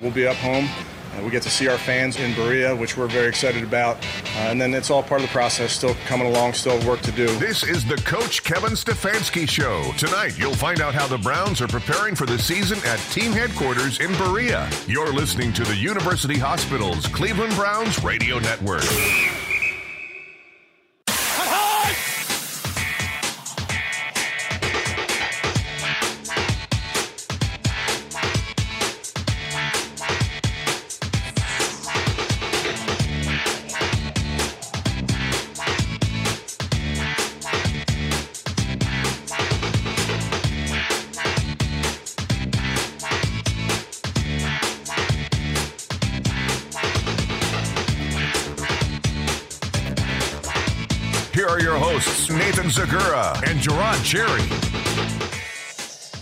We'll be up home. We get to see our fans in Berea, which we're very excited about. Uh, and then it's all part of the process, still coming along, still work to do. This is the Coach Kevin Stefanski Show. Tonight, you'll find out how the Browns are preparing for the season at team headquarters in Berea. You're listening to the University Hospitals Cleveland Browns Radio Network. Zegura and Jerod Cherry.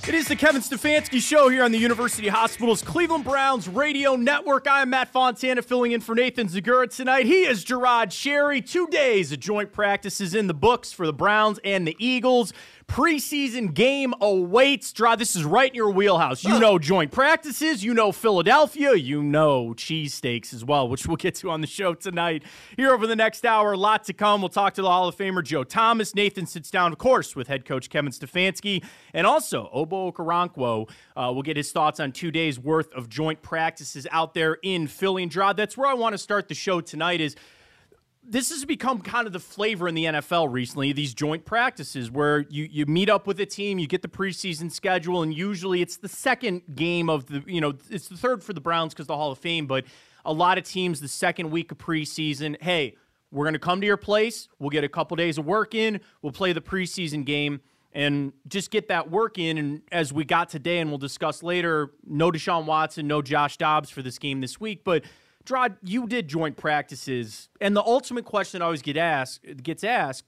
It is the Kevin Stefanski Show here on the University Hospitals Cleveland Browns Radio Network. I am Matt Fontana filling in for Nathan Zegura tonight. He is Jerod Cherry. Two days of joint practices in the books for the Browns and the Eagles. Preseason game awaits. Draw, this is right in your wheelhouse. You know joint practices, you know Philadelphia, you know cheesesteaks as well, which we'll get to on the show tonight. Here over the next hour, a lot to come. We'll talk to the Hall of Famer Joe Thomas. Nathan sits down, of course, with head coach Kevin Stefanski, and also Obo Okoronkwo. Uh, we'll get his thoughts on two days worth of joint practices out there in Philly. And Draw, that's where I want to start the show tonight is this has become kind of the flavor in the NFL recently, these joint practices where you, you meet up with a team, you get the preseason schedule, and usually it's the second game of the, you know, it's the third for the Browns because the Hall of Fame, but a lot of teams the second week of preseason, hey, we're going to come to your place, we'll get a couple days of work in, we'll play the preseason game and just get that work in. And as we got today, and we'll discuss later, no Deshaun Watson, no Josh Dobbs for this game this week, but Drod, you did joint practices, and the ultimate question I always get asked gets asked: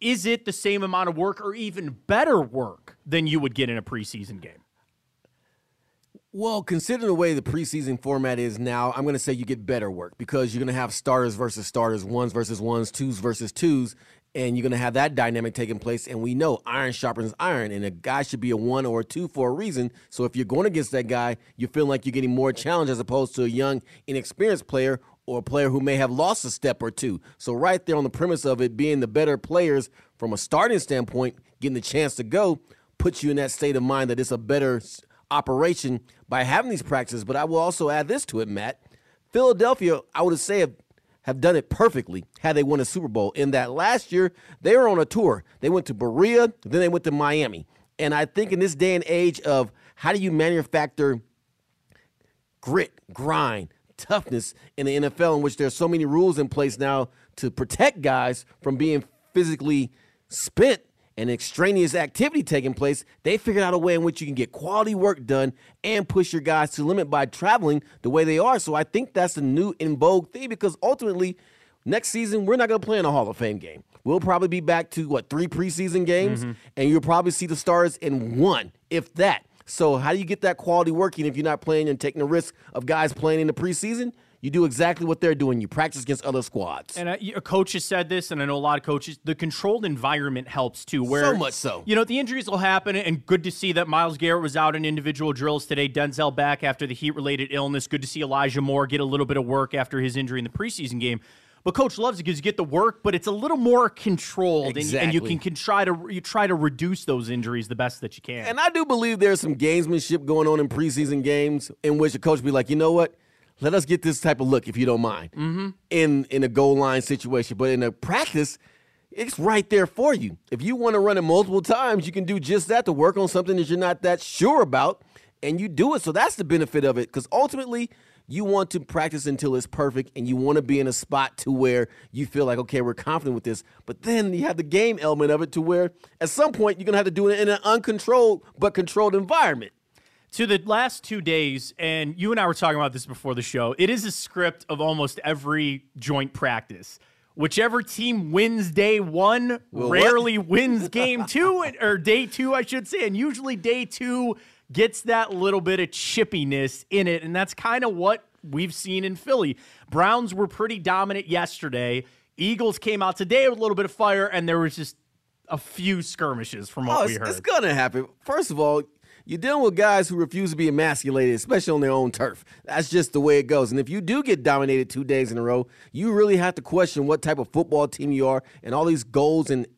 Is it the same amount of work, or even better work than you would get in a preseason game? Well, considering the way the preseason format is now, I'm going to say you get better work because you're going to have starters versus starters, ones versus ones, twos versus twos, and you're going to have that dynamic taking place. And we know iron sharpens iron, and a guy should be a one or a two for a reason. So if you're going against that guy, you feel like you're getting more challenge as opposed to a young, inexperienced player or a player who may have lost a step or two. So right there on the premise of it being the better players from a starting standpoint, getting the chance to go, puts you in that state of mind that it's a better operation by having these practices. But I will also add this to it, Matt. Philadelphia, I would say, have, done it perfectly had they won a Super Bowl. In that last year, they were on a tour. They went to Berea, then they went to Miami. And I think in this day and age of how do you manufacture grit, grind, toughness in the NFL, in which there's so many rules in place now to protect guys from being physically spent and extraneous activity taking place, they figured out a way in which you can get quality work done and push your guys to limit by traveling the way they are. So I think that's the new in vogue thing because ultimately, next season we're not going to play in a Hall of Fame game. We'll probably be back to what three preseason games, mm-hmm. and you'll probably see the stars in one, if that. So how do you get that quality working if you're not playing and taking the risk of guys playing in the preseason? You do exactly what they're doing. You practice against other squads. And uh, a, a coach has said this, and I know a lot of coaches. The controlled environment helps too. Where so much so, you know, the injuries will happen, and good to see that Myles Garrett was out in individual drills today. Denzel back after the heat-related illness. Good to see Elijah Moore get a little bit of work after his injury in the preseason game. But coach loves it because you get the work, but it's a little more controlled, exactly. and, and, you can, can try to you try to reduce those injuries the best that you can. And I do believe there's some gamesmanship going on in preseason games in which a coach be like, you know what, let us get this type of look if you don't mind mm-hmm. in in a goal line situation. But in a practice, it's right there for you. If you want to run it multiple times, you can do just that to work on something that you're not that sure about, and you do it. So that's the benefit of it because ultimately you want to practice until it's perfect and you want to be in a spot to where you feel like okay we're confident with this but then you have the game element of it to where at some point you're going to have to do it in an uncontrolled but controlled environment to the last two days, and you and I were talking about this before the show. It is a script of almost every joint practice. Whichever team wins day one Well, what? rarely wins game two, or day two, I should say. And usually day two gets that little bit of chippiness in it. And that's kind of what we've seen in Philly. Browns were pretty dominant yesterday. Eagles came out today with a little bit of fire, and there was just a few skirmishes from what Oh, we heard. it's gonna happen. First of all, you're dealing with guys who refuse to be emasculated, especially on their own turf. That's just the way it goes. And if you do get dominated two days in a row, you really have to question what type of football team you are and all these goals and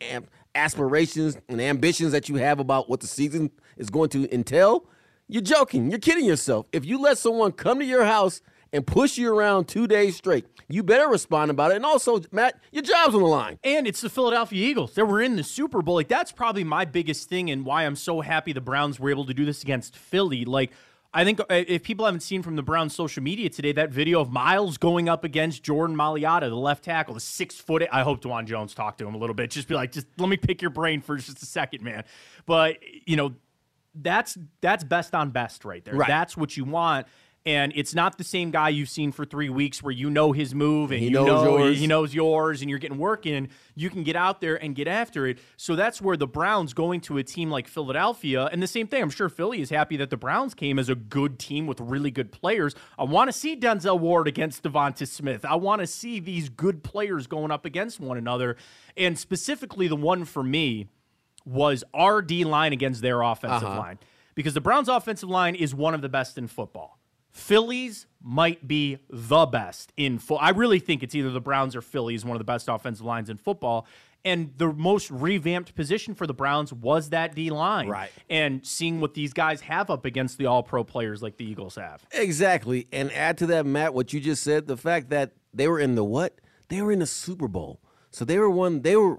aspirations and ambitions that you have about what the season is going to entail. You're joking. You're kidding yourself. If you let someone come to your house and push you around two days straight, you better respond about it. And also, Matt, your job's on the line. And it's the Philadelphia Eagles. They were in the Super Bowl. Like that's probably my biggest thing and why I'm so happy the Browns were able to do this against Philly. Like I think uh, if people haven't seen from the Browns social media today, that video of Myles going up against Jordan Mailata, the left tackle, the six foot. I hope Dawand Jones talked to him a little bit. Just be like, just let me pick your brain for just a second, man. But you know, that's that's best on best right there. Right. That's what you want. And it's not the same guy you've seen for three weeks where you know his move and He you knows know yours. he knows yours and you're getting work in. You can get out there and get after it. So that's where the Browns going to a team like Philadelphia. And the same thing, I'm sure Philly is happy that the Browns came as a good team with really good players. I want to see Denzel Ward against DeVonta Smith. I want to see these good players going up against one another. And specifically, the one for me was our D line against their offensive Uh-huh. line. Because the Browns' offensive line is one of the best in football. Phillies might be the best in football. I really think it's either the Browns or Phillies, one of the best offensive lines in football. And the most revamped position for the Browns was that D line. Right. And seeing what these guys have up against the all pro players like the Eagles have. Exactly. And add to that, Matt, what you just said, the fact that they were in the what? They were in the Super Bowl. So they were one, they were,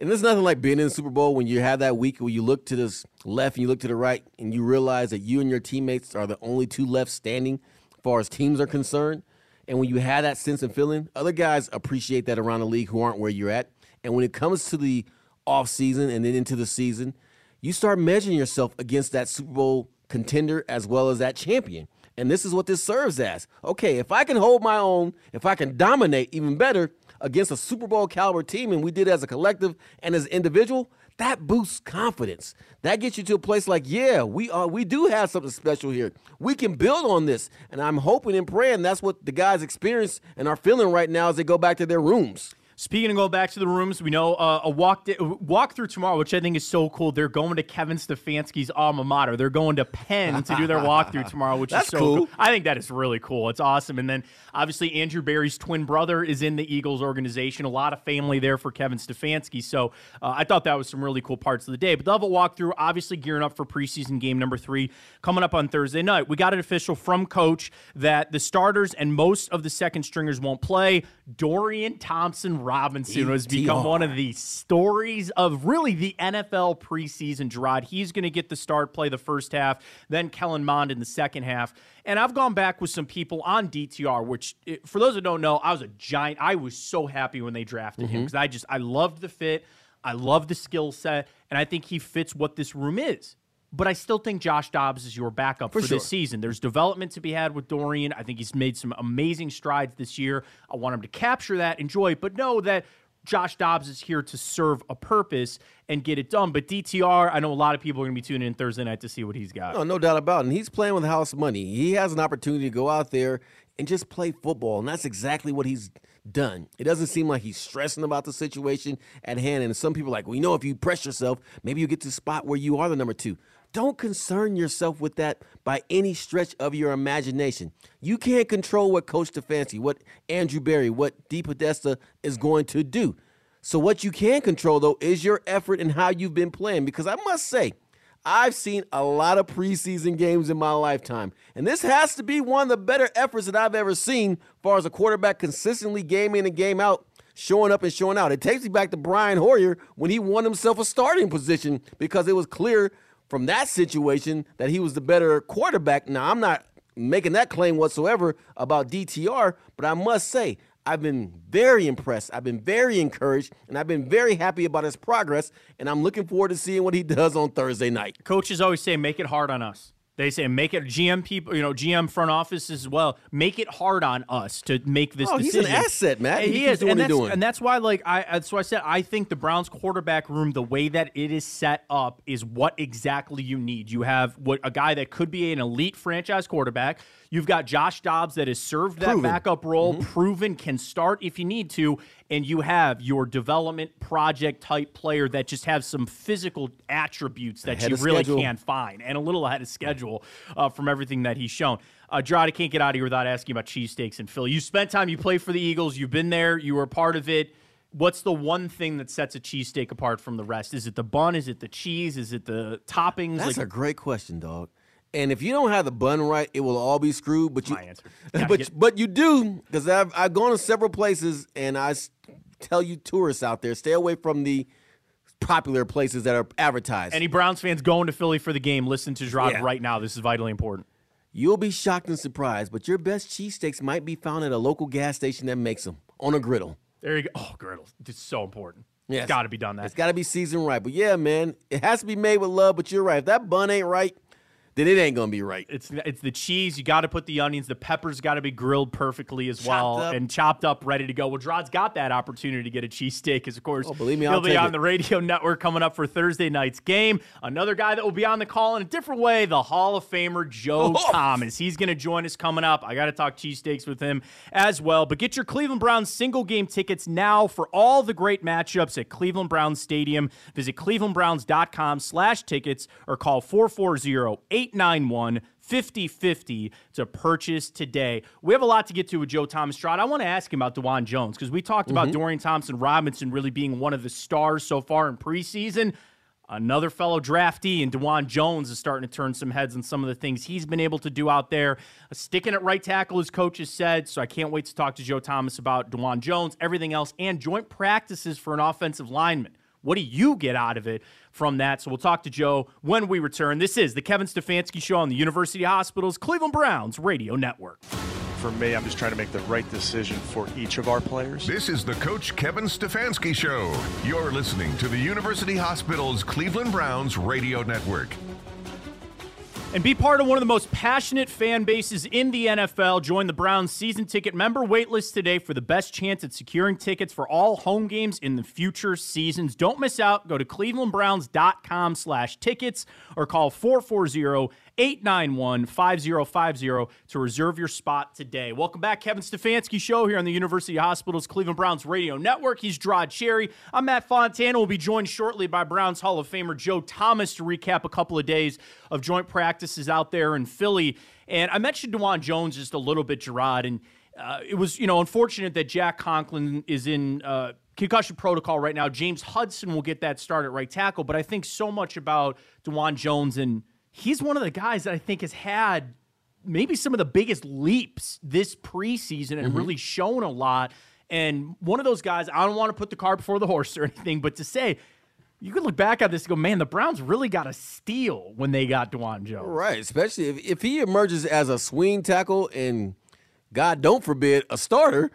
and there's nothing like being in the Super Bowl when you have that week where you look to the left and you look to the right and you realize that you and your teammates are the only two left standing as far as teams are concerned. And when you have that sense and feeling, other guys appreciate that around the league who aren't where you're at. And when it comes to the offseason and then into the season, you start measuring yourself against that Super Bowl contender as well as that champion. And this is what this serves as. Okay, if I can hold my own, if I can dominate even better against a Super Bowl caliber team, and we did as a collective and as an individual, that boosts confidence. That gets you to a place like, yeah, we are we do have something special here. We can build on this. And I'm hoping and praying that's what the guys experience and are feeling right now as they go back to their rooms. Speaking of going back to the rooms, we know uh, a walk walk through tomorrow, which I think is so cool. They're going to Kevin Stefanski's alma mater. They're going to Penn to do their walkthrough tomorrow, which is so cool. I think that is really cool. It's awesome. And then obviously Andrew Berry's twin brother is in the Eagles organization. A lot of family there for Kevin Stefanski. So uh, I thought that was some really cool parts of the day. But they'll have a walkthrough, obviously gearing up for preseason game number three coming up on Thursday night. We got an official from coach that the starters and most of the second stringers won't play. Dorian Thompson Robinson has become one of the stories of really the NFL preseason. Jerod, he's going to get the start, play the first half, then Kellen Mond in the second half. And I've gone back with some people on DTR, which, eh, for those that don't know, I was a giant. I was so happy when they drafted him because I just I loved the fit, I love the skill set, and I think he fits what this room is. But I still think Josh Dobbs is your backup for, sure. this season. There's development to be had with Dorian. I think he's made some amazing strides this year. I want him to capture that, enjoy it, but know that Josh Dobbs is here to serve a purpose and get it done. But DTR, I know a lot of people are going to be tuning in Thursday night to see what he's got. No, no doubt about it. And he's playing with house money. He has an opportunity to go out there and just play football. And that's exactly what he's done. It doesn't seem like he's stressing about the situation at hand. And some people are like, well, you know, if you press yourself, maybe you get to a spot where you are the number two. Don't concern yourself with that by any stretch of your imagination. You can't control what Coach Stefanski, what Andrew Berry, what DePodesta is going to do. So what you can control though is your effort and how you've been playing. Because I must say, I've seen a lot of preseason games in my lifetime, and this has to be one of the better efforts that I've ever seen, as far as a quarterback consistently game in and game out, showing up and showing out. It takes me back to Brian Hoyer when he won himself a starting position because it was clear from that situation that he was the better quarterback. Now I'm not making that claim whatsoever about DTR, but I must say I've been very impressed. I've been very encouraged, and I've been very happy about his progress. And I'm looking forward to seeing what he does on Thursday night. Coaches always say, make it hard on us. They say make it GM people, you know, GM front office as well. Make it hard on us to make this oh, decision. He's an asset, man. He, he is, and that's, doing. and that's why, like, I that's why I said I think the Browns quarterback room, the way that it is set up, is what exactly you need. You have what a guy that could be an elite franchise quarterback. You've got Josh Dobbs that has served that Proven. backup role, Mm-hmm. proven, can start if you need to, and you have your development project type player that just have some physical attributes that Ahead you really schedule. can't find, and a little ahead of schedule uh, from everything that he's shown. Uh, Jerod, I can't get out of here without asking about cheesesteaks in Philly. You spent time, you played for the Eagles, you've been there, you were a part of it. What's the one thing that sets a cheesesteak apart from the rest? Is it the bun? Is it the cheese? Is it the toppings? That's like, a great question, dog. And if you don't have the bun right, it will all be screwed. But you, my answer. But get- but you do because I've I've gone to several places, and I tell you tourists out there, stay away from the popular places that are advertised. any Browns fans going to Philly for the game, listen to Jerod Yeah. right now. This is vitally important. You'll be shocked and surprised, but your best cheesesteaks might be found at a local gas station that makes them on a griddle. There you go. Oh, griddle. It's so important. Yes. It's got to be done that. It's got to be seasoned right. But yeah, man, it has to be made with love. But you're right. If that bun ain't right, then it ain't gonna be right. It's it's the cheese. You got to put the onions. The peppers got to be grilled perfectly as chopped well up. and chopped up, ready to go. Well, Drod's got that opportunity to get a cheesesteak, as of course. Oh, believe me, he'll I'll be on it. the radio network coming up for Thursday night's game. Another guy that will be on the call in a different way, the Hall of Famer Joe oh. Thomas. He's gonna join us coming up. I got to talk cheesesteaks with him as well. But get your Cleveland Browns single game tickets now for all the great matchups at Cleveland Browns Stadium. Visit clevelandbrowns.com/tickets or call 440 440- 8 891 5050 to purchase today. We have a lot to get to with Joe Thomas Trot. I want to ask him about Dawand Jones because we talked mm-hmm. about Dorian Thompson Robinson really being one of the stars so far in preseason. Another fellow draftee and Dawand Jones is starting to turn some heads on some of the things he's been able to do out there. Sticking at right tackle, as coach has said. So I can't wait to talk to Joe Thomas about Dawand Jones, everything else, and joint practices for an offensive lineman. What do you get out of it from that? So we'll talk to Joe when we return. This is the Kevin Stefanski Show on the University Hospital's Cleveland Browns Radio Network. For me, I'm just trying to make the right decision for each of our players. This is the Coach Kevin Stefanski Show. You're listening to the University Hospital's Cleveland Browns Radio Network. And be part of one of the most passionate fan bases in the NFL. Join the Browns season ticket member waitlist today for the best chance at securing tickets for all home games in the future seasons. Don't miss out. Go to clevelandbrowns.com slash tickets or call 440-891-5050 to reserve your spot today. Welcome back. Kevin Stefanski Show here on the University Hospital's Cleveland Browns Radio Network. He's Jerod Cherry. I'm Matt Fontana. We'll be joined shortly by Browns Hall of Famer Joe Thomas to recap a couple of days of joint practices out there in Philly. And I mentioned Dawand Jones just a little bit, Jerod, and uh, it was, you know, unfortunate that Jack Conklin is in uh, concussion protocol right now. James Hudson will get that start at right tackle, but I think so much about Dawand Jones, and he's one of the guys that I think has had maybe some of the biggest leaps this preseason and mm-hmm. really shown a lot. And one of those guys, I don't want to put the car before the horse or anything, but to say, you could look back at this and go, man, the Browns really got a steal when they got Dawand Jones. Right, especially if, if he emerges as a swing tackle and God don't forbid a starter,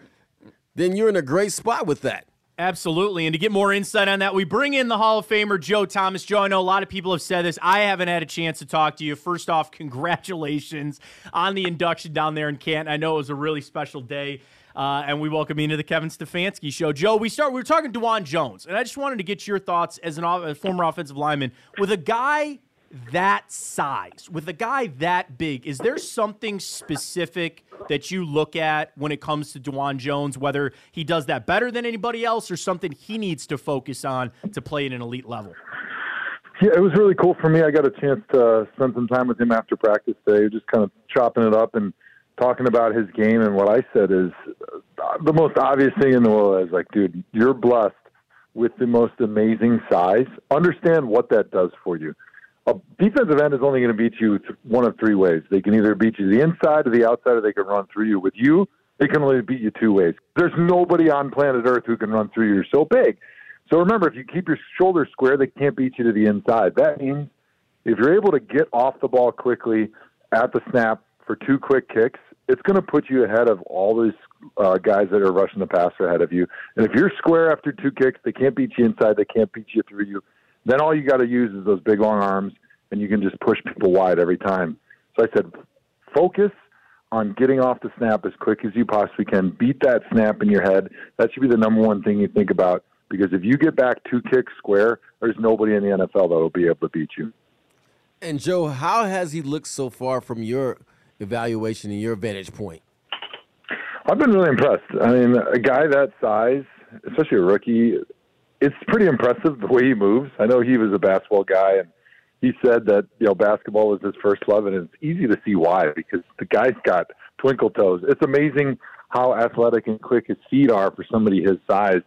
then you're in a great spot with that. Absolutely. And to get more insight on that, we bring in the Hall of Famer, Joe Thomas. Joe, I know a lot of people have said this. I haven't had a chance to talk to you. First off, congratulations on the induction down there in Canton. I know it was a really special day. Uh, and we welcome you into the Kevin Stefanski show. Joe, we start. We were talking Dawand Jones, and I just wanted to get your thoughts as an a former offensive lineman with a guy that size, with a guy that big. Is there something specific that you look at when it comes to Dawand Jones, whether he does that better than anybody else, or something he needs to focus on to play at an elite level? Yeah, it was really cool for me. I got a chance to spend some time with him after practice today, just kind of chopping it up and talking about his game. And what I said is uh, the most obvious thing in the world is like, dude, you're blessed with the most amazing size. Understand what that does for you. A defensive end is only going to beat you one of three ways. They can either beat you to the inside or the outside, or they can run through you. With you, they can only beat you two ways. There's nobody on planet Earth who can run through you. You're so big. So remember, if you keep your shoulders square, they can't beat you to the inside. That means if you're able to get off the ball quickly at the snap for two quick kicks, it's going to put you ahead of all these uh, guys that are rushing the passer ahead of you. And if you're square after two kicks, they can't beat you inside, they can't beat you through you. Then all you got to use is those big long arms, and you can just push people wide every time. So I said, focus on getting off the snap as quick as you possibly can. Beat that snap in your head. That should be the number one thing you think about because if you get back two kicks square, there's nobody in the NFL that will be able to beat you. And Joe, how has he looked so far from your evaluation and your vantage point? I've been really impressed. I mean, a guy that size, especially a rookie, it's pretty impressive the way he moves. I know he was a basketball guy, and he said that you know basketball was his first love, and it's easy to see why because the guy's got twinkle toes. It's amazing how athletic and quick his feet are for somebody his size.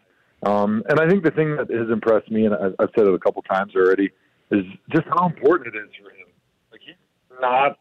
Um, and I think the thing that has impressed me, and I've said it a couple times already, is just how important it is for him. Like he's not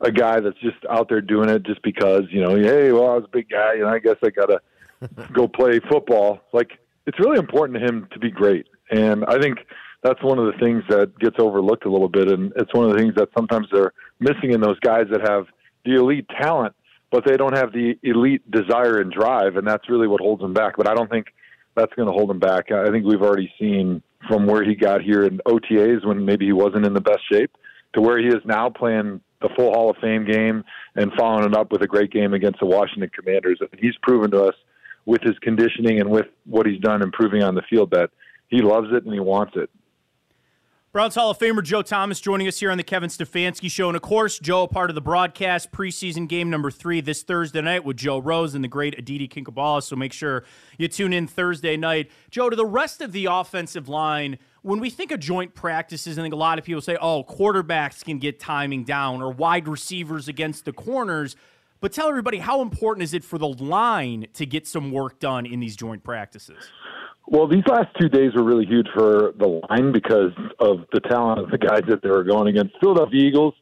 a guy that's just out there doing it just because you know, hey, well, I was a big guy, and I guess I gotta go play football. Like it's really important to him to be great, and I think that's one of the things that gets overlooked a little bit, and it's one of the things that sometimes they're missing in those guys that have the elite talent, but they don't have the elite desire and drive, and that's really what holds them back. But I don't think that's going to hold him back. I think we've already seen from where he got here in OTAs when maybe he wasn't in the best shape to where he is now playing the full Hall of Fame game and following it up with a great game against the Washington Commanders. And he's proven to us with his conditioning and with what he's done improving on the field that he loves it and he wants it. Browns Hall of Famer Joe Thomas joining us here on the Kevin Stefanski Show. And of course, Joe, part of the broadcast preseason game number three this Thursday night with Joe Rose and the great Aditi Kinkhabwala. So make sure you tune in Thursday night. Joe, to the rest of the offensive line, when we think of joint practices, I think a lot of people say, oh, quarterbacks can get timing down or wide receivers against the corners. But tell everybody, how important is it for the line to get some work done in these joint practices? Well, these last two days were really huge for the line because of the talent of the guys that they were going against. Philadelphia Eagles,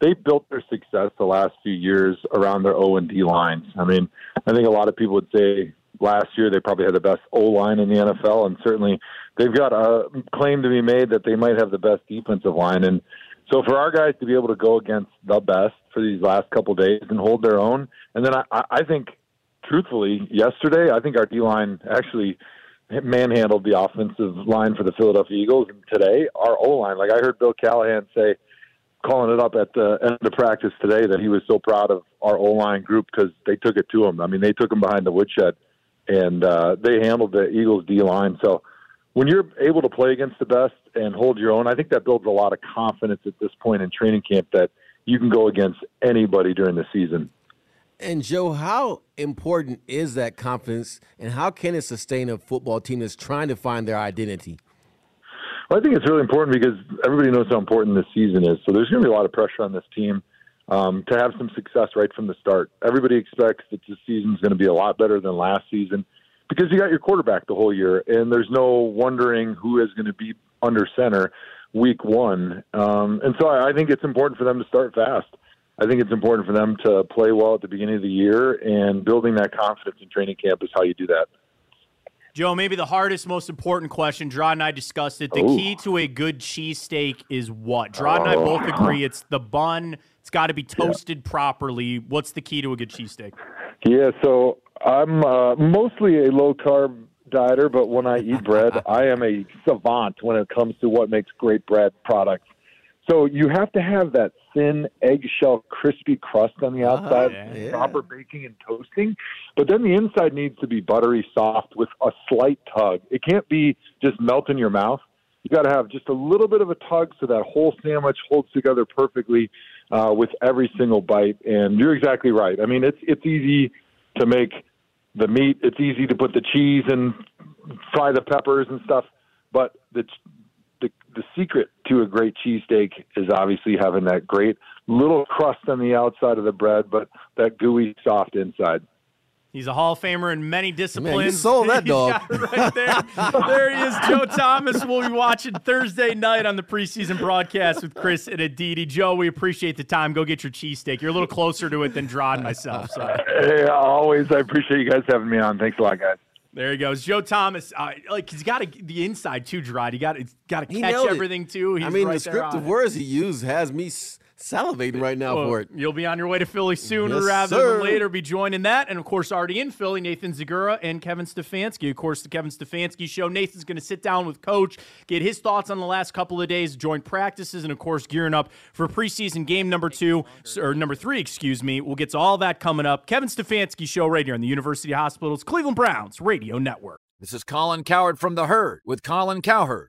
they built their success the last few years around their O and D lines. I mean, I think a lot of people would say last year they probably had the best O line in the NFL, and certainly they've got a claim to be made that they might have the best defensive line. And so for our guys to be able to go against the best for these last couple of days and hold their own, and then I, I think, truthfully, yesterday I think our D line actually manhandled the offensive line for the Philadelphia Eagles. And today, our O line, like I heard Bill Callahan say, calling it up at the end of practice today, that he was so proud of our O line group because they took it to him. I mean, they took him behind the woodshed and uh, they handled the Eagles D line. So when you're able to play against the best and hold your own, I think that builds a lot of confidence at this point in training camp that you can go against anybody during the season. And Joe, how important is that confidence, and how can it sustain a football team that's trying to find their identity? Well, I think it's really important because everybody knows how important this season is. So there's going to be a lot of pressure on this team um, to have some success right from the start. Everybody expects that this season is going to be a lot better than last season because you got your quarterback the whole year, and there's no wondering who is going to be under center week one. Um, and so I, I think it's important for them to start fast. I think it's important for them to play well at the beginning of the year, and building that confidence in training camp is how you do that. Joe, maybe the hardest, most important question. Jerod and I discussed it. The Ooh. key to a good cheesesteak is what? Jerod and I both oh. agree it's the bun. It's got to be toasted yeah. properly. What's the key to a good cheesesteak? Yeah, so I'm uh, mostly a low carb dieter, but when I eat bread, I am a savant when it comes to what makes great bread products. So you have to have that thin eggshell crispy crust on the ah, outside, oh, yeah. proper baking and toasting. But then the inside needs to be buttery soft with a slight tug. It can't be just melt in your mouth. You got to have just a little bit of a tug so that whole sandwich holds together perfectly uh, with every single bite. And you're exactly right. I mean, it's it's easy to make the meat. It's easy to put the cheese and fry the peppers and stuff. But the the the secret to a great cheesesteak is obviously having that great little crust on the outside of the bread, but that gooey soft inside. He's a Hall of Famer in many disciplines. Man, you sold that dog. right there. there he is, Joe Thomas. We'll be watching Thursday night on the preseason broadcast with Chris and Aditi. Joe, we appreciate the time. Go get your cheesesteak. You're a little closer to it than Draw and myself. So. Hey, always. I appreciate you guys having me on. Thanks a lot, guys. There he goes, Joe Thomas. Uh, like he's got the inside too, Jerod. He got got to catch everything too. He's I mean, right the script of words he used has me salivating right now Well, for it. You'll be on your way to Philly sooner Yes, rather sir. than later. Be joining that, and of course, already in Philly, Nathan Zegura and Kevin Stefanski. Of course, the Kevin Stefanski show. Nathan's going to sit down with Coach, get his thoughts on the last couple of days, joint practices, and of course, gearing up for preseason game number two or number three, excuse me. We'll get to all that coming up. Kevin Stefanski show right here on the University Hospitals Cleveland Browns Radio Network. This is Colin Cowherd from The Herd with Colin Cowherd.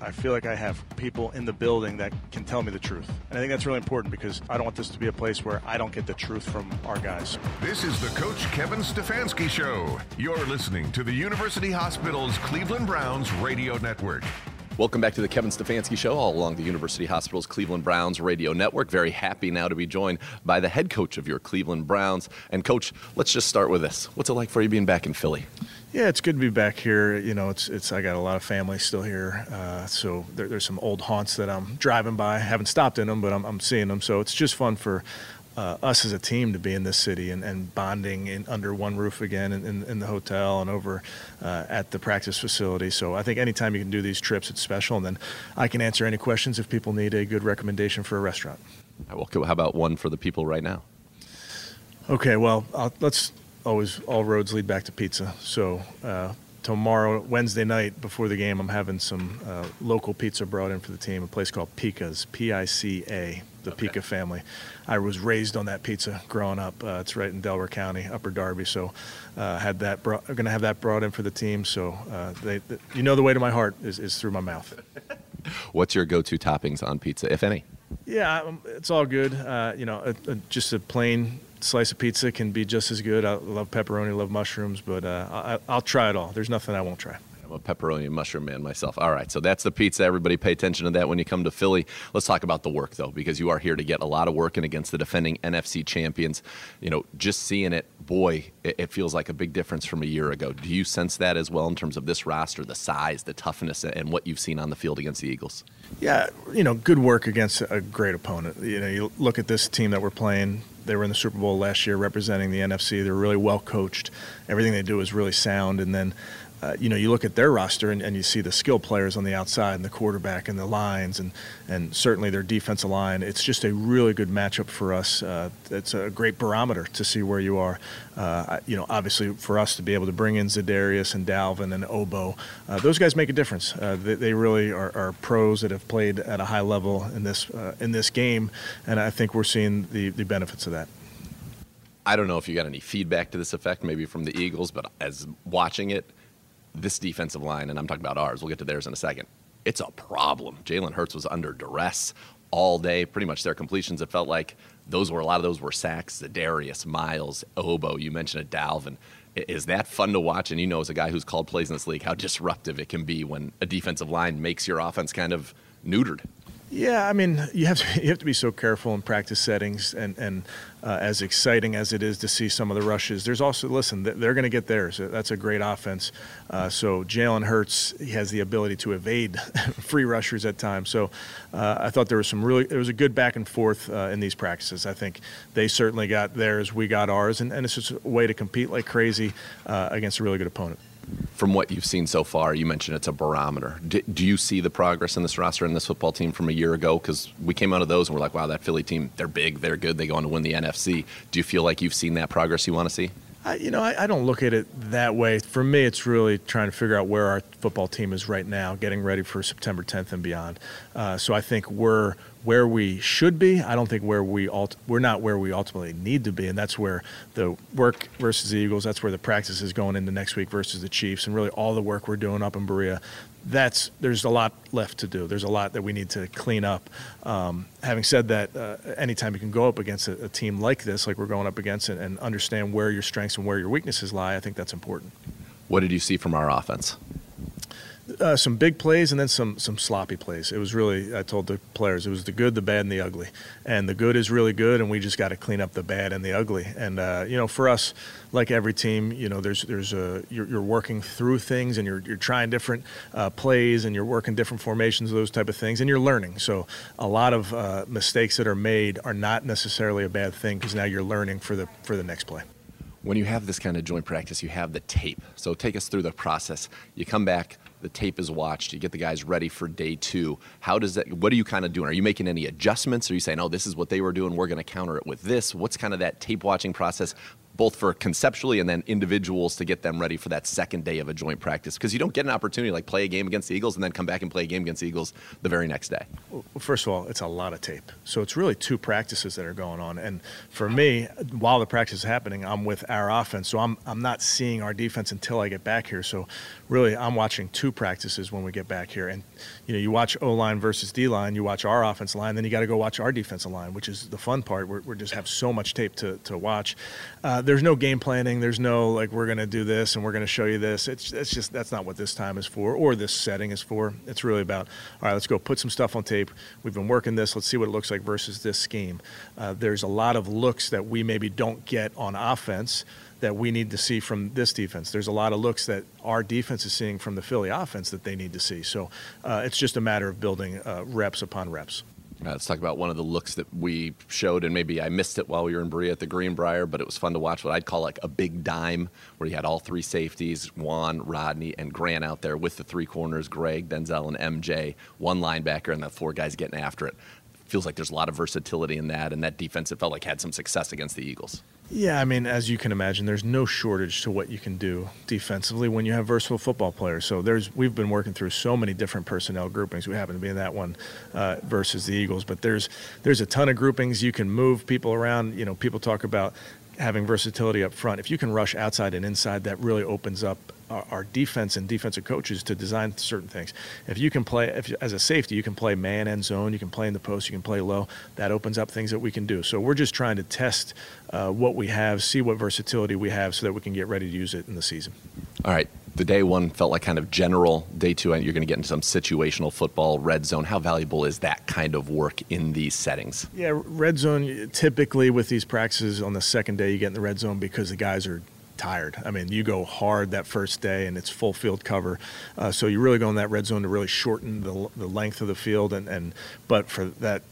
I feel like I have people in the building that can tell me the truth. And I think that's really important because I don't want this to be a place where I don't get the truth from our guys. This is the Coach Kevin Stefanski Show. You're listening to the University Hospital's Cleveland Browns Radio Network. Welcome back to the Kevin Stefanski Show, all along the University Hospital's Cleveland Browns radio network. Very happy now to be joined by the head coach of your Cleveland Browns. And, coach, let's just start with this. What's it like for you being back in Philly? Yeah, it's good to be back here. You know, it's it's I got a lot of family still here, uh, so there, there's some old haunts that I'm driving by. I haven't stopped in them, but I'm, I'm seeing them. So it's just fun for uh, us as a team to be in this city and, and bonding in, under one roof again in, in, in the hotel and over uh, at the practice facility. So I think anytime you can do these trips, it's special. And then I can answer any questions if people need a good recommendation for a restaurant. Well, how about one for the people right now? Okay, well, I'll, let's always all roads lead back to pizza. So uh, tomorrow, Wednesday night before the game, I'm having some uh, local pizza brought in for the team. A place called Pica's, P-I-C-A, the Pica family. I was raised on that pizza growing up. Uh, it's right in Delaware County, Upper Darby. So uh, had that brought, going to have that brought in for the team. So uh, they, th- you know, the way to my heart is, is through my mouth. What's your go-to toppings on pizza, if any? Yeah, um, it's all good. Uh, you know, a, a, just a plain slice of pizza can be just as good. I love pepperoni, love mushrooms, but uh, I, I'll try it all. There's nothing I won't try. I'm a pepperoni and mushroom man myself. All right, so that's the pizza. Everybody pay attention to that when you come to Philly. Let's talk about the work, though, because you are here to get a lot of work in against the defending NFC champions. You know, just seeing it, boy, it, it feels like a big difference from a year ago. Do you sense that as well in terms of this roster, the size, the toughness, and what you've seen on the field against the Eagles? Yeah, you know, good work against a great opponent. You know, you look at this team that we're playing. They were in the Super Bowl last year representing the NFC. They're really well coached. Everything they do is really sound. And then, uh, you know, you look at their roster and, and, you see the skill players on the outside and the quarterback and the lines and, and certainly their defensive line. It's just a really good matchup for us. Uh, it's a great barometer to see where you are. Uh, you know, obviously for us to be able to bring in Za'Darius and Dalvin and Obo, uh, those guys make a difference. Uh, they, they, really are, are, pros that have played at a high level in this in this game, and I think we're seeing the, the benefits of that. I don't know if you got any feedback to this effect, maybe from the Eagles, but as watching it, this defensive line, and I'm talking about ours, we'll get to theirs in a second. It's a problem. Jalen Hurts was under duress all day. Pretty much their completions, it felt like those were a lot of those were sacks. Darius, Myles, Obo. You mentioned a Dalvin. Is that fun to watch? And you know, as a guy who's called plays in this league, how disruptive it can be when a defensive line makes your offense kind of neutered. Yeah, I mean, you have to you have to be so careful in practice settings, and and uh, as exciting as it is to see some of the rushes, there's also listen, they're going to get theirs. That's a great offense. Uh, so Jalen Hurts he has the ability to evade free rushers at times. So uh, I thought there was some really there was a good back and forth uh, in these practices. I think they certainly got theirs, we got ours, and, and it's just a way to compete like crazy uh, against a really good opponent. From what you've seen so far, you mentioned it's a barometer. Do, do you see the progress in this roster and this football team from a year ago? Because we came out of those and we're like, wow, that Philly team, they're big, they're good, they go on to win the NFC. Do you feel like you've seen that progress you want to see? I, you know, I, I, don't look at it that way. For me, it's really trying to figure out where our football team is right now, getting ready for September 10th and beyond. Uh, so I think we're where we should be. I don't think where we ult- we're not where we ultimately need to be, and that's where the work versus the Eagles. That's where the practice is going into next week versus the Chiefs, and really all the work we're doing up in Berea. That's there's a lot left to do. There's a lot that we need to clean up. Um, having said that, uh, anytime you can go up against a, a, team like this, like we're going up against, and understand where your strengths and where your weaknesses lie, I think that's important. What did you see from our offense? Uh, some big plays and then some some sloppy plays. It was really I told the players it was the good, the bad, and the ugly. And the good is really good, and we just got to clean up the bad and the ugly. And uh, you know, for us, like every team, you know, there's there's a you're, you're working through things and you're you're trying different uh, plays and you're working different formations, those type of things, and you're learning. So a lot of uh, mistakes that are made are not necessarily a bad thing because now you're learning for the for the next play when you have this kind of joint practice, you have the tape. So take us through the process. You come back, the tape is watched, you get the guys ready for day two. How does that, what are you kind of doing? Are you making any adjustments? Are you saying, oh, this is what they were doing, we're going to counter it with this? What's kind of that tape watching process? both for conceptually and then individuals to get them ready for that second day of a joint practice because you don't get an opportunity like play a game against the Eagles and then come back and play a game against the Eagles the very next day. Well, first of all, it's a lot of tape. So it's really two practices that are going on. And for me, while the practice is happening, I'm with our offense. So I'm, I'm not seeing our defense until I get back here. So really, I'm watching two practices when we get back here. And, you know, you watch O line versus D line, you watch our offense line, then you got to go watch our defensive line, which is the fun part. We just have so much tape to, to watch. Uh, there's no game planning. There's no like we're going to do this and we're going to show you this. It's it's just that's not what this time is for or this setting is for. It's really about all right. Let's go put some stuff on tape. We've been working this. Let's see what it looks like versus this scheme. Uh, there's a lot of looks that we maybe don't get on offense that we need to see from this defense. There's a lot of looks that our defense is seeing from the Philly offense that they need to see. So uh, it's just a matter of building uh, reps upon reps. Uh, let's talk about one of the looks that we showed, and maybe I missed it while we were in Berea at the Greenbrier, but it was fun to watch what I'd call like a big dime, where you had all three safeties, Juan, Rodney, and Grant out there with the three corners, Greg, Denzel, and MJ, one linebacker, and the four guys getting after it. Feels like there's a lot of versatility in that, and that defense, it felt like had some success against the Eagles. Yeah, I mean, as you can imagine, there's no shortage to what you can do defensively when you have versatile football players. So there's we've been working through so many different personnel groupings. We happen to be in that one uh, versus the Eagles, but there's there's a ton of groupings. You can move people around. You know, people talk about having versatility up front. If you can rush outside and inside, that really opens up our, our defense and defensive coaches to design certain things. If you can play, if as a safety, you can play man and zone, you can play in the post, you can play low. That opens up things that we can do. So we're just trying to test uh, what we have, see what versatility we have, so that we can get ready to use it in the season. All right. The day one felt like kind of general. Day two, you're going to get into some situational football, red zone. How valuable is that kind of work in these settings? Yeah, red zone. Typically, with these practices on the second day, you get in the red zone because the guys are tired. I mean, you go hard that first day and it's full field cover. Uh, so you really go in that red zone to really shorten the, the length of the field. And, and but for that,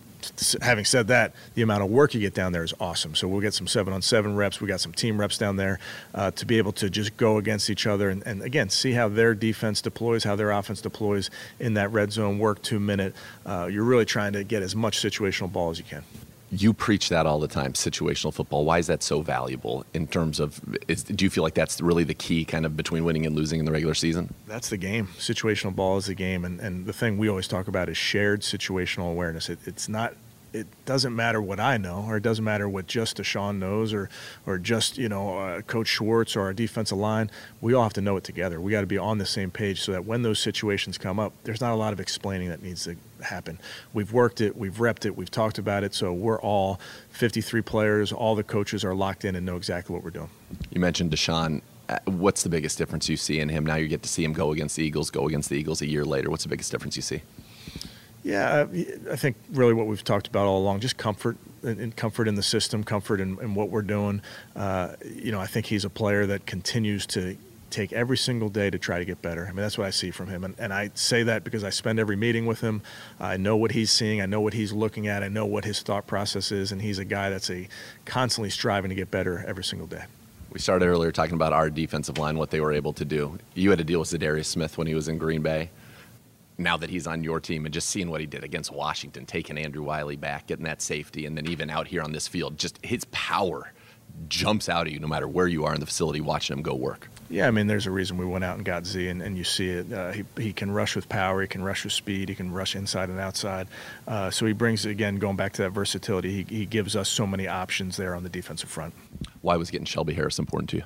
having said that, the amount of work you get down there is awesome. So we'll get some seven on seven reps. We got some team reps down there uh, to be able to just go against each other and, and, again see how their defense deploys, how their offense deploys in that red zone work two minute. Uh, you're really trying to get as much situational ball as you can you preach that all the time situational football. Why is that so valuable in terms of is, do you feel like that's really the key kind of between winning and losing in the regular season? That's the game. Situational ball is the game. And, and the thing we always talk about is shared situational awareness. It, it's not it doesn't matter what I know, or it doesn't matter what just Deshaun knows, or or just you know uh, Coach Schwartz or our defensive line. We all have to know it together. We got to be on the same page so that when those situations come up, there's not a lot of explaining that needs to happen. We've worked it, we've repped it, we've talked about it. So we're all 53 players. All the coaches are locked in and know exactly what we're doing. You mentioned Deshaun. Uh, what's the biggest difference you see in him now? You get to see him go against the Eagles, go against the Eagles a year later. What's the biggest difference you see? Yeah, I think really what we've talked about all along, just comfort and comfort in the system, comfort in, in what we're doing. Uh, you know, I think he's a player that continues to take every single day to try to get better. I mean, that's what I see from him. And, and I say that because I spend every meeting with him. I know what he's seeing. I know what he's looking at. I know what his thought process is. And he's a guy that's a constantly striving to get better every single day We started earlier talking about our defensive line, what they were able to do. You had to deal with Za'Darius Smith when he was in Green Bay. Now that he's on your team and just seeing what he did against Washington, taking Andrew Wylie back, getting that safety, and then even out here on this field, just his power jumps out at you no matter where you are in the facility watching him go work. Yeah, I mean, there's a reason we went out and got Z, and, and you see it. Uh, he, he can rush with power, he can rush with speed, he can rush inside and outside. Uh, so he brings, again, going back to that versatility, he, he gives us so many options there on the defensive front. Why was getting Shelby Harris important to you?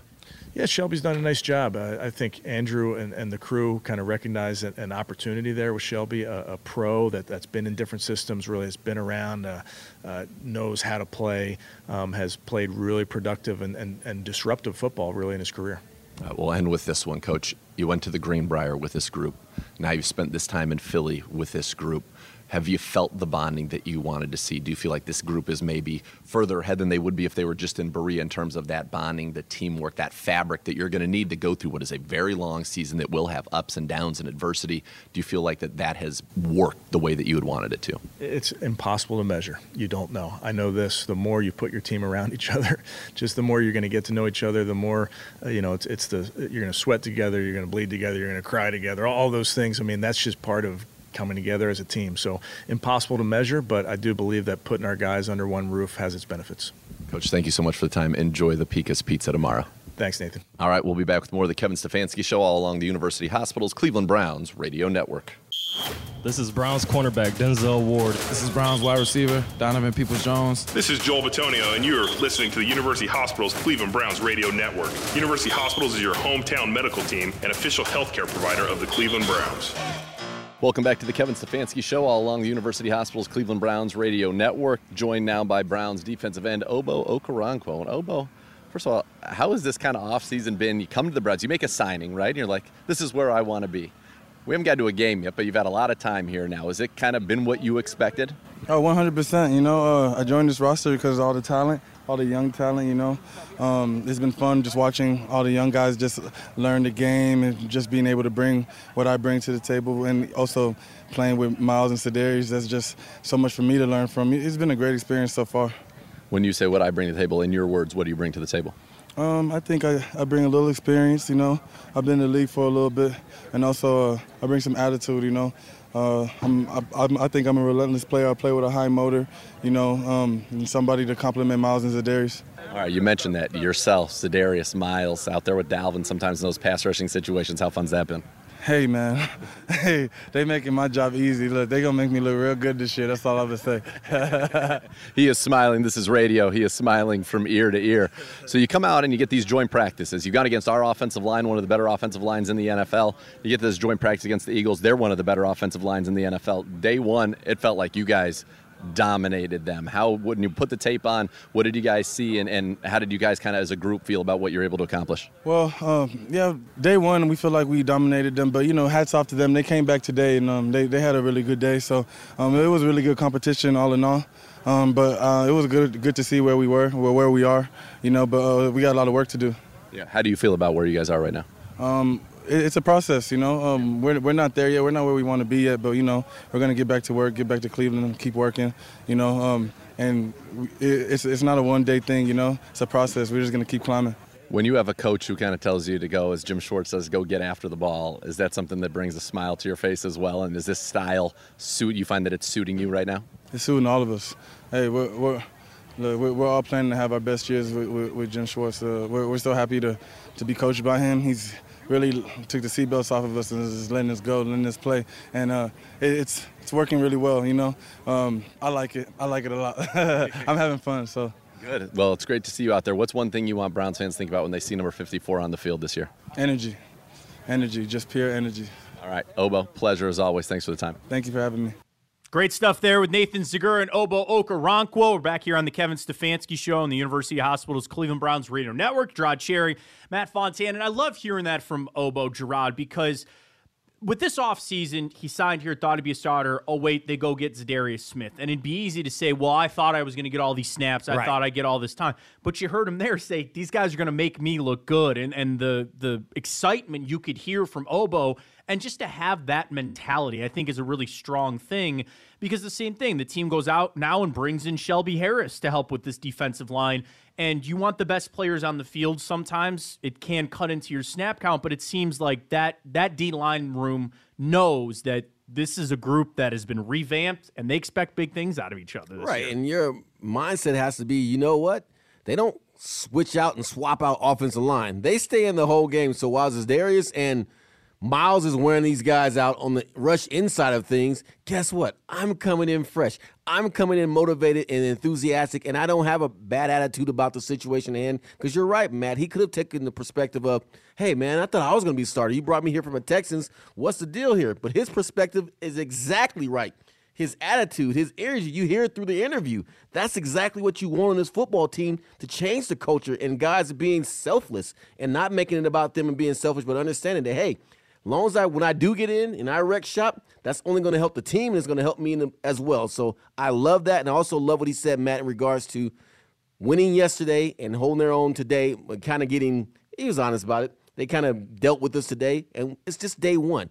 Yeah, Shelby's done a nice job. Uh, I think Andrew and, and the crew kind of recognize an, an opportunity there with Shelby, a, a, pro that, that's been in different systems, really has been around, uh, uh, knows how to play, um, has played really productive and, and, and disruptive football really in his career. Uh, we'll end with this one, Coach. You went to the Greenbrier with this group. Now you've spent this time in Philly with this group. Have you felt the bonding that you wanted to see? Do you feel like this group is maybe further ahead than they would be if they were just in Berea in terms of that bonding, the teamwork, that fabric that you're going to need to go through what is a very long season that will have ups and downs and adversity? Do you feel like that that has worked the way that you had wanted it to? It's impossible to measure. You don't know. I know this. The more you put your team around each other, just the more you're going to get to know each other. The more uh, you know. It's it's the you're going to sweat together. You're going to bleed together. You're going to cry together. All those things. I mean, that's just part of coming together as a team. So impossible to measure, but I do believe that putting our guys under one roof has its benefits. Coach, thank you so much for the time. Enjoy the Pika's Pizza tomorrow. Thanks, Nathan. All right, we'll be back with more of the Kevin Stefanski Show all along the University Hospitals Cleveland Browns radio network. This is Browns cornerback Denzel Ward. This is Browns wide receiver Donovan Peoples Jones. This is Joel Bitonio, and you're listening to the University Hospitals Cleveland Browns radio network. University Hospitals is your hometown medical team and official healthcare provider of the Cleveland Browns. Welcome back to the Kevin Stefanski Show, all along the University Hospitals Cleveland Browns radio network. Joined now by Browns defensive end Obo Okoronkwo. And Ogbo, first of all, how has this kind of offseason been? You come to the Browns, you make a signing, right? And you're like, this is where I want to be. We haven't got to a game yet, but you've had a lot of time here now. Has it kind of been what you expected? Oh, 100%. You know, uh, I joined this roster because of all the talent all the young talent, you know. Um, it's been fun just watching all the young guys just learn the game and just being able to bring what I bring to the table and also playing with Myles and Za'Darius. That's just so much for me to learn from. It's been a great experience so far. When you say what I bring to the table, in your words, what do you bring to the table? Um, I think I, I bring a little experience, you know. I've been in the league for a little bit, and also uh, I bring some attitude, you know. Uh, I'm, I, I, think I'm a relentless player. I play with a high motor, you know, um, somebody to complement Myles and Za'Darius. All right, you mentioned that yourself, Za'Darius, Myles, out there with Dalvin sometimes in those pass rushing situations. How fun's that been? Hey man, hey, they making my job easy. Look, they gonna make me look real good this year. That's all I'm gonna say. he is smiling. This is radio. He is smiling from ear to ear. So you come out and you get these joint practices. You've gone against our offensive line, one of the better offensive lines in the NFL. You get this joint practice against the Eagles. They're one of the better offensive lines in the NFL. Day one, it felt like you guys dominated them. How, when you put the tape on, what did you guys see, and, and how did you guys kind of as a group feel about what you're able to accomplish? Well, um, yeah, day one, we feel like we dominated them, but, you know, hats off to them. They came back today, and um, they, they had a really good day. So um, it was a really good competition all in all. Um, but uh, it was good good to see where we were, where, where we are, you know, but uh, we got a lot of work to do. Yeah. How do you feel about where you guys are right now? Um, it's a process, you know. Um, we're, we're not there yet. We're not where we want to be yet, but you know, we're gonna get back to work, get back to Cleveland, keep working, you know. Um, and it's it's not a one day thing, you know. It's a process. We're just gonna keep climbing. When you have a coach who kind of tells you to go, as Jim Schwartz says, go get after the ball, is that something that brings a smile to your face as well? And does this style suit you? Find that it's suiting you right now? It's suiting all of us. Hey, we're, we're Look, we're, all planning to have our best years with, with, with Jim Schwartz. Uh, we're, we're so happy to, to be coached by him. He's really took the seatbelts off of us and is letting us go, letting us play, and uh, it, it's it's working really well. You know, um, I like it. I like it a lot. I'm having fun. So. Good. Well, it's great to see you out there. What's one thing you want Browns fans to think about when they see number 54 on the field this year? Energy. Energy, just pure energy. All right. Ogbo, pleasure as always. Thanks for the time. Thank you for having me. Great stuff there with Nathan Zegura and Obo Okoronkwo. We're back here on the Kevin Stefanski Show on the University Hospitals Cleveland Browns Radio Network. Jerod Cherry, Matt Fontana. And I love hearing that from Obo Jerod because with this offseason, he signed here, thought he'd be a starter. Oh, wait, they go get Za'Darius Smith. And it'd be easy to say, well, I thought I was going to get all these snaps. I right. thought I'd get all this time. But you heard him there say, these guys are going to make me look good. And, and the, the excitement you could hear from Ogbo And just to have that mentality, I think, is a really strong thing because the same thing, the team goes out now and brings in Shelby Harris to help with this defensive line. And you want the best players on the field. Sometimes it can cut into your snap count, but it seems like that that D line room knows that this is a group that has been revamped and they expect big things out of each other. right, year. and your mindset has to be, you know what? They don't switch out and swap out offensive line. They stay in the whole game. So while Darius and Myles is wearing these guys out on the rush inside of things. Guess what? I'm coming in fresh. I'm coming in motivated and enthusiastic, and I don't have a bad attitude about the situation at hand. Because you're right, Matt. He could have taken the perspective of, hey, man, I thought I was going to be starter. You brought me here from the Texans. What's the deal here? But his perspective is exactly right. His attitude, his energy, you hear it through the interview. That's exactly what you want on this football team to change the culture and guys being selfless and not making it about them and being selfish, but understanding that, hey, long as I when I do get in and I wreck shop, that's only going to help the team and it's going to help me the, as well. So I love that, and I also love what he said, Matt, in regards to winning yesterday and holding their own today, but kind of getting. He was honest about it. They kind of dealt with us today, and it's just day one.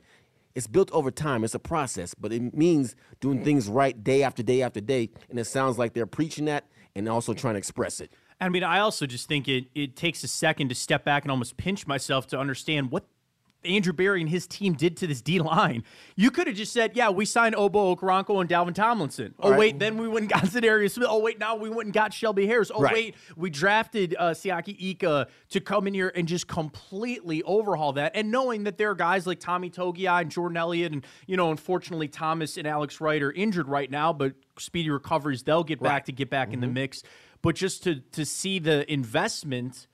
It's built over time. It's a process, but it means doing things right day after day after day. And it sounds like they're preaching that and also trying to express it. I mean, I also just think it it takes a second to step back and almost pinch myself to understand what Andrew Berry and his team did to this D line. You could have just said, "Yeah, we signed Ogbo Okoronkwo and Dalvin Tomlinson." Oh right. wait, then we went and got Za'Darius Smith. Oh wait, now we went and got Shelby Harris. Oh right. wait, we drafted uh, Siaki Ika to come in here and just completely overhaul that. And knowing that there are guys like Tommy Togiai and Jordan Elliott, and you know, unfortunately Thomas and Alex Wright are injured right now, but speedy recoveries, they'll get right. back to get back mm-hmm. in the mm-hmm. mix. But just to to see the investment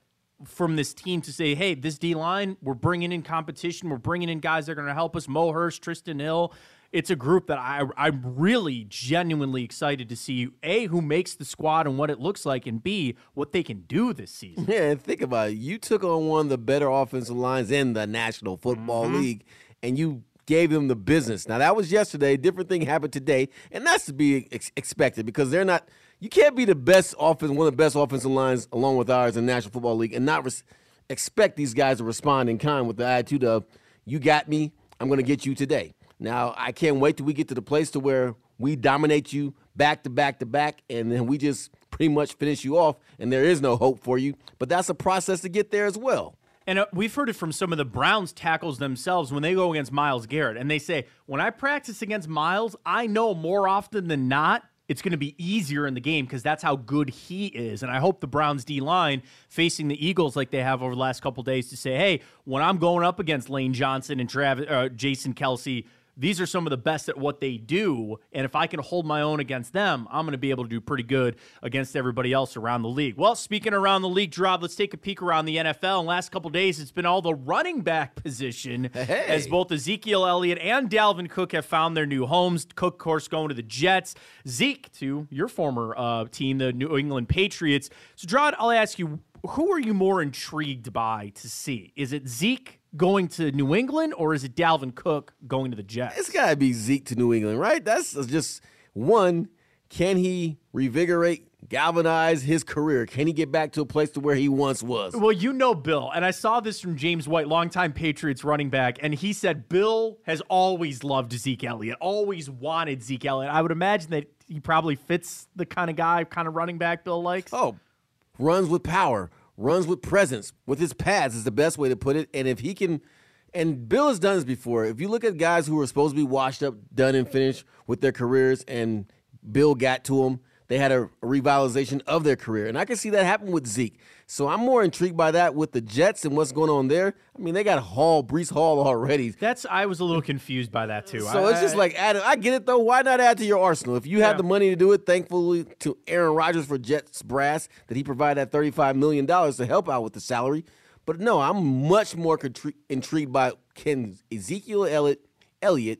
from this team to say, hey, this D line, we're bringing in competition. We're bringing in guys that are going to help us. Mo Hurst, Trysten Hill. It's a group that I, I'm really genuinely excited to see A, who makes the squad and what it looks like, and B, what they can do this season. Yeah, and think about it. You took on one of the better offensive lines in the National Football mm-hmm. League, and you gave them the business. Now, that was yesterday. Different thing happened today, and that's to be ex- expected because they're not – you can't be the best offense, one of the best offensive lines along with ours in the National Football League, and not res- expect these guys to respond in kind with the attitude of "You got me, I'm going to get you today." Now I can't wait till we get to the place to where we dominate you back to back to back, and then we just pretty much finish you off, and there is no hope for you. But that's a process to get there as well. And uh, we've heard it from some of the Browns tackles themselves when they go against Myles Garrett. And they say, when I practice against Myles, I know more often than not it's going to be easier in the game because that's how good he is. And I hope the Browns D line facing the Eagles like they have over the last couple days to say, hey, when I'm going up against Lane Johnson and Travis, uh, Jason Kelce, these are some of the best at what they do. And if I can hold my own against them, I'm going to be able to do pretty good against everybody else around the league. Well, speaking around the league, Rob, let's take a peek around the NFL. In the last couple days, it's been all the running back position hey. as both Ezekiel Elliott and Dalvin Cook have found their new homes. Cook, of course, going to the Jets. Zeke to your former uh, team, the New England Patriots. So, Jerod, I'll ask you, who are you more intrigued by to see? Is it Zeke going to New England, or is it Dalvin Cook going to the Jets? It's got to be Zeke to New England, right? That's just one. Can he revigorate, galvanize his career? Can he get back to a place to where he once was? Well, you know Bill, and I saw this from James White, longtime Patriots running back, and he said Bill has always loved Zeke Elliott, always wanted Zeke Elliott. I would imagine that he probably fits the kind of guy, kind of running back Bill likes. Oh, runs with power, runs with presence, with his pads is the best way to put it. And if he can, and Bill has done this before. If you look at guys who were supposed to be washed up, done and finished with their careers, and Bill got to them, they had a, revitalization of their career. And I can see that happen with Zeke. So I'm more intrigued by that with the Jets and what's going on there. I mean, they got Hall, Breece Hall already. That's I was a little confused by that too. So I, it's just like add. I get it though. Why not add to your arsenal if you yeah. have the money to do it? Thankfully to Aaron Rodgers for Jets brass that he provided that 35 million dollars to help out with the salary. But no, I'm much more contri- intrigued by can Ezekiel Elliott, Elliott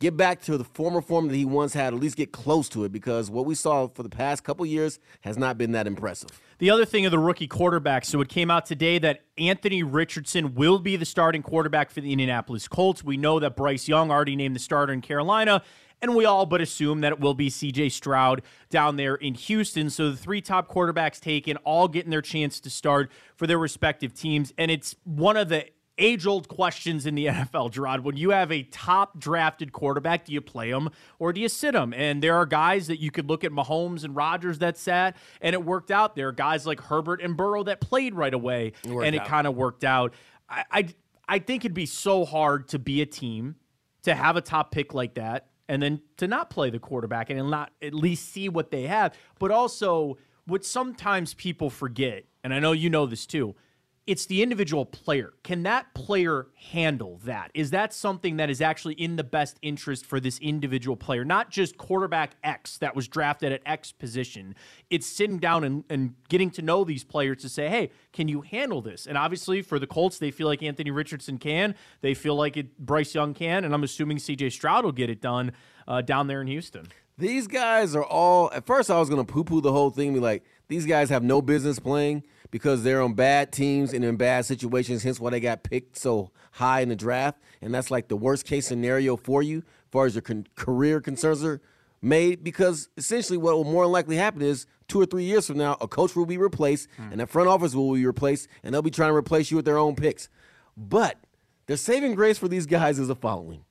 get back to the former form that he once had, at least get close to it, because what we saw for the past couple years has not been that impressive. The other thing of the rookie quarterback, so it came out today that Anthony Richardson will be the starting quarterback for the Indianapolis Colts. We know that Bryce Young already named the starter in Carolina, and we all but assume that it will be CJ Stroud down there in Houston. So the three top quarterbacks taken, all getting their chance to start for their respective teams. And it's one of the age old questions in the NFL, Jerod. When you have a top drafted quarterback, do you play him or do you sit him? And there are guys that you could look at Mahomes and Rodgers that sat and it worked out. There are guys like Herbert and Burrow that played right away It and it kind of worked out. I, I I think it'd be so hard to be a team to have a top pick like that and then to not play the quarterback and not at least see what they have. But also, what sometimes people forget, and I know you know this too, it's the individual player. Can that player handle that? Is that something that is actually in the best interest for this individual player? Not just quarterback X that was drafted at X position. It's sitting down and, and getting to know these players to say, hey, can you handle this? And obviously, for the Colts, they feel like Anthony Richardson can. They feel like it, Bryce Young can. And I'm assuming CJ Stroud will get it done uh, down there in Houston. These guys are all. At first, I was going to poo poo the whole thing, and be like, these guys have no business playing because they're on bad teams and in bad situations, hence why they got picked so high in the draft. And that's like the worst case scenario for you, as far as your con- career concerns are made. Because essentially, what will more likely happen is two or three years from now, a coach will be replaced hmm. and the front office will be replaced, and they'll be trying to replace you with their own picks. But the saving grace for these guys is the following.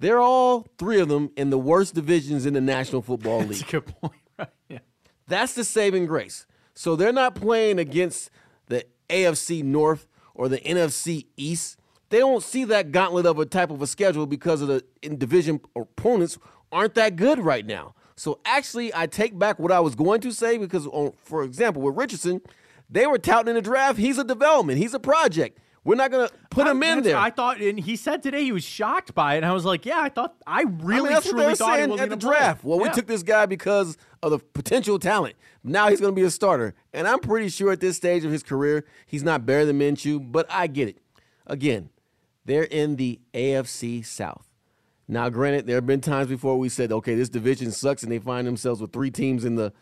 They're all three of them in the worst divisions in the National Football League. That's a good point, right? Yeah. That's the saving grace. So they're not playing against the AFC North or the NFC East. They don't see that gauntlet of a type of a schedule because of the division opponents aren't that good right now. So actually, I take back what I was going to say because, on, for example, with Richardson, they were touting in the draft. He's a development. He's a project. We're not going to put him in there. I thought, and he said today he was shocked by it, and I was like, yeah, I thought, I I mean, really truly thought he wasn't at the gonna play. draft. Well, we took this guy because of the potential talent. Now he's going to be a starter, and I'm pretty sure at this stage of his career, he's not better than Minshew. But I get it. Again, they're in the AFC South. Now, granted, there have been times before we said, okay, this division sucks, and they find themselves with three teams in the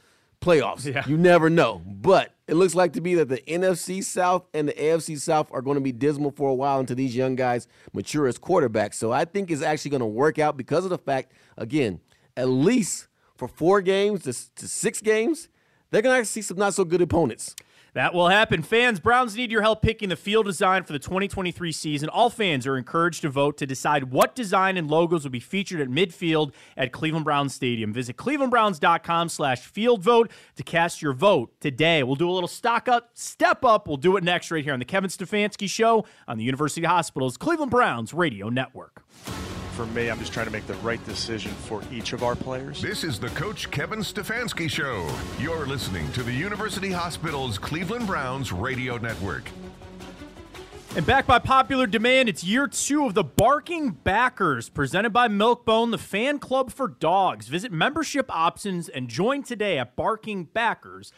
playoffs. Yeah. You never know. But it looks like to be that the NFC South and the AFC South are going to be dismal for a while until these young guys mature as quarterbacks. So I think it's actually going to work out because of the fact, again, at least for four games to, to six games, they're going to see some not so good opponents. That will happen. Fans, Browns need your help picking the field design for the 2023 season. All fans are encouraged to vote to decide what design and logos will be featured at midfield at Cleveland Browns Stadium. Visit clevelandbrowns.com slash field vote to cast your vote today. We'll do a little stock up, step up. We'll do it next right here on the Kevin Stefanski Show on the University Hospital's Cleveland Browns Radio Network. For me, I'm just trying to make the right decision for each of our players. This is the Coach Kevin Stefanski Show. You're listening to the University Hospital's Cleveland Browns Radio Network. And back by popular demand, it's year two of the Barking Backers, presented by Milkbone, the fan club for dogs. Visit membership options and join today at barkingbackers.com.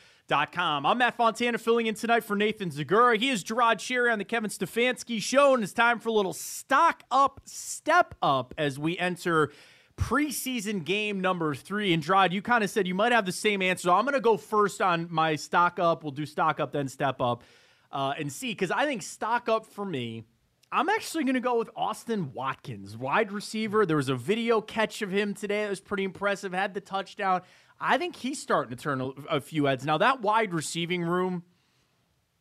I'm Matt Fontana filling in tonight for Nathan Zegura. He is Jerod Cherry on the Kevin Stefanski Show, and it's time for a little stock up, step up as we enter preseason game number three. And Jerod, you kind of said you might have the same answer. So I'm going to go first on my stock up. We'll do stock up, then step up uh, and see because I think stock up for me. I'm actually going to go with Austin Watkins, wide receiver. There was a video catch of him today that was pretty impressive. Had the touchdown. I think he's starting to turn a, a few heads. Now that wide receiving room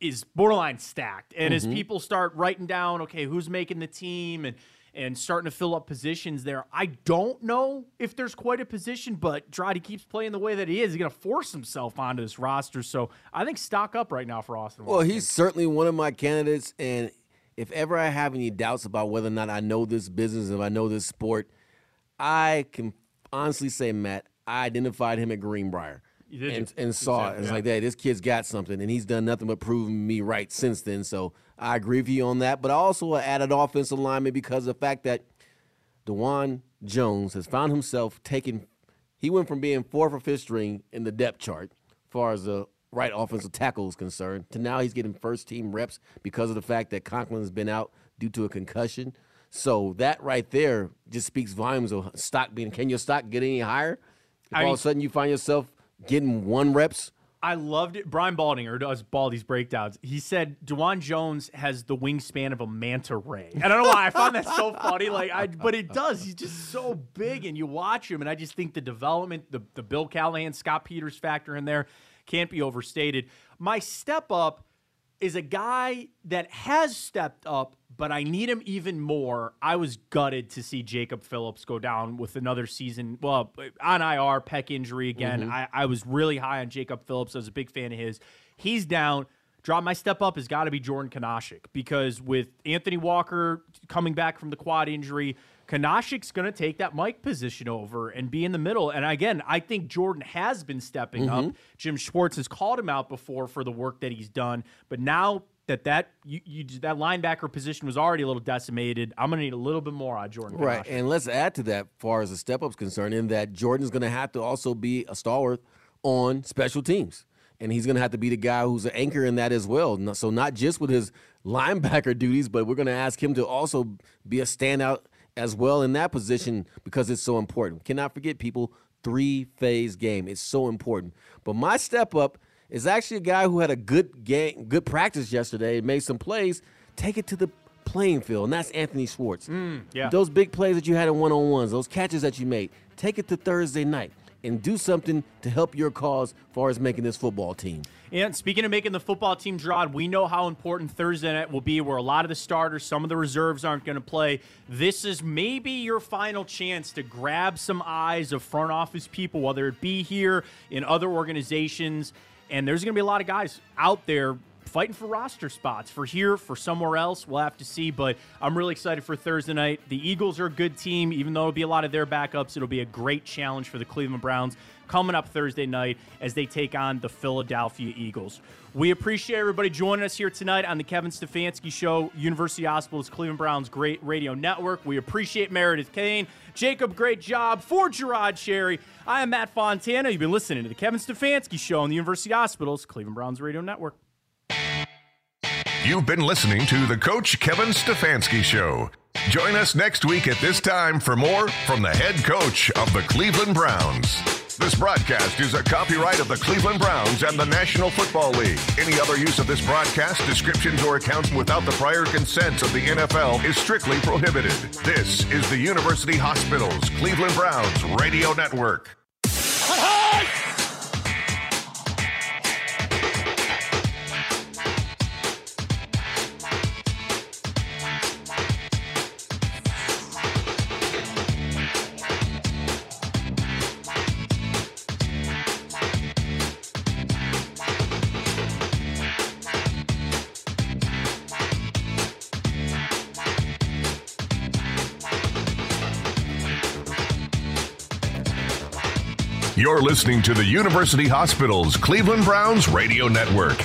is borderline stacked, and as Mhm. people start writing down, okay, who's making the team and and starting to fill up positions there, I don't know if there's quite a position, but Drody keeps playing the way that he is. He's going to force himself onto this roster, so I think stock up right now for Austin. Well, he's certainly one of my candidates, and if ever I have any doubts about whether or not I know this business, if I know this sport, I can honestly say, Matt, I identified him at Greenbrier. And, and saw it. It's yeah. like, hey, this kid's got something, and he's done nothing but proving me right since then. So I agree with you on that. But I also added offensive lineman because of the fact that Dawand Jones has found himself taking. He went from being fourth or fifth string in the depth chart, as far as the right offensive tackle is concerned, to now he's getting first team reps because of the fact that Conklin has been out due to a concussion. So that right there just speaks volumes of stock being. Can your stock get any higher? If I all mean- of a sudden you find yourself getting one reps. I loved it. Brian Baldinger does Baldy's breakdowns. He said Dawand Jones has the wingspan of a manta ray. And I don't know why I found that so funny. Like, I but it does. He's just so big, and you watch him, and I just think the development, the the Bill Callahan, Scott Peters factor in there can't be overstated. My step up is a guy that has stepped up, but I need him even more. I was gutted to see Jacob Phillips go down with another season. Well, on IR, peck injury again. Mm-hmm. I, I was really high on Jacob Phillips. I was a big fan of his. He's down. Drop my step up has got to be Jordan Kunaszyk because with Anthony Walker coming back from the quad injury, Kunaszyk's going to take that Mike position over and be in the middle. And again, I think Jordan has been stepping Mm-hmm. up. Jim Schwartz has called him out before for the work that he's done, but now that that you, you that linebacker position was already a little decimated, I'm going to need a little bit more on Jordan. Right, and let's add to that, far as the step up's concerned, in that Jordan's going to have to also be a stalwart on special teams, and he's going to have to be the guy who's an anchor in that as well. So not just with his linebacker duties, but we're going to ask him to also be a standout as well in that position because it's so important. Cannot forget, people, three phase game. It's so important. But my step up is actually a guy who had a good game, good practice yesterday, made some plays. Take it to the playing field, and that's Anthony Schwartz. Mm, yeah. Those big plays that you had in one on ones, those catches that you made, take it to Thursday night and do something to help your cause as far as making this football team. And speaking of making the football team, Jerod, we know how important Thursday night will be, where a lot of the starters, some of the reserves aren't going to play. This is maybe your final chance to grab some eyes of front office people, whether it be here in other organizations. And there's going to be a lot of guys out there fighting for roster spots for here, for somewhere else. We'll have to see, but I'm really excited for Thursday night. The Eagles are a good team, even though it'll be a lot of their backups. It'll be a great challenge for the Cleveland Browns coming up Thursday night as they take on the Philadelphia Eagles. We appreciate everybody joining us here tonight on the Kevin Stefanski Show, University Hospitals Cleveland Browns Great Radio Network. We appreciate Meredith Kane. Jacob, great job. For Jerod Cherry, I am Matt Fontana. You've been listening to the Kevin Stefanski Show on the University Hospitals Cleveland Browns Radio Network. You've been listening to the Coach Kevin Stefanski Show. Join us next week at this time for more from the head coach of the Cleveland Browns. This broadcast is a copyright of the Cleveland Browns and the National Football League. Any other use of this broadcast, descriptions, or accounts without the prior consent of the NFL is strictly prohibited. This is the University Hospitals Cleveland Browns Radio Network. You're listening to the University Hospitals Cleveland Browns Radio Network.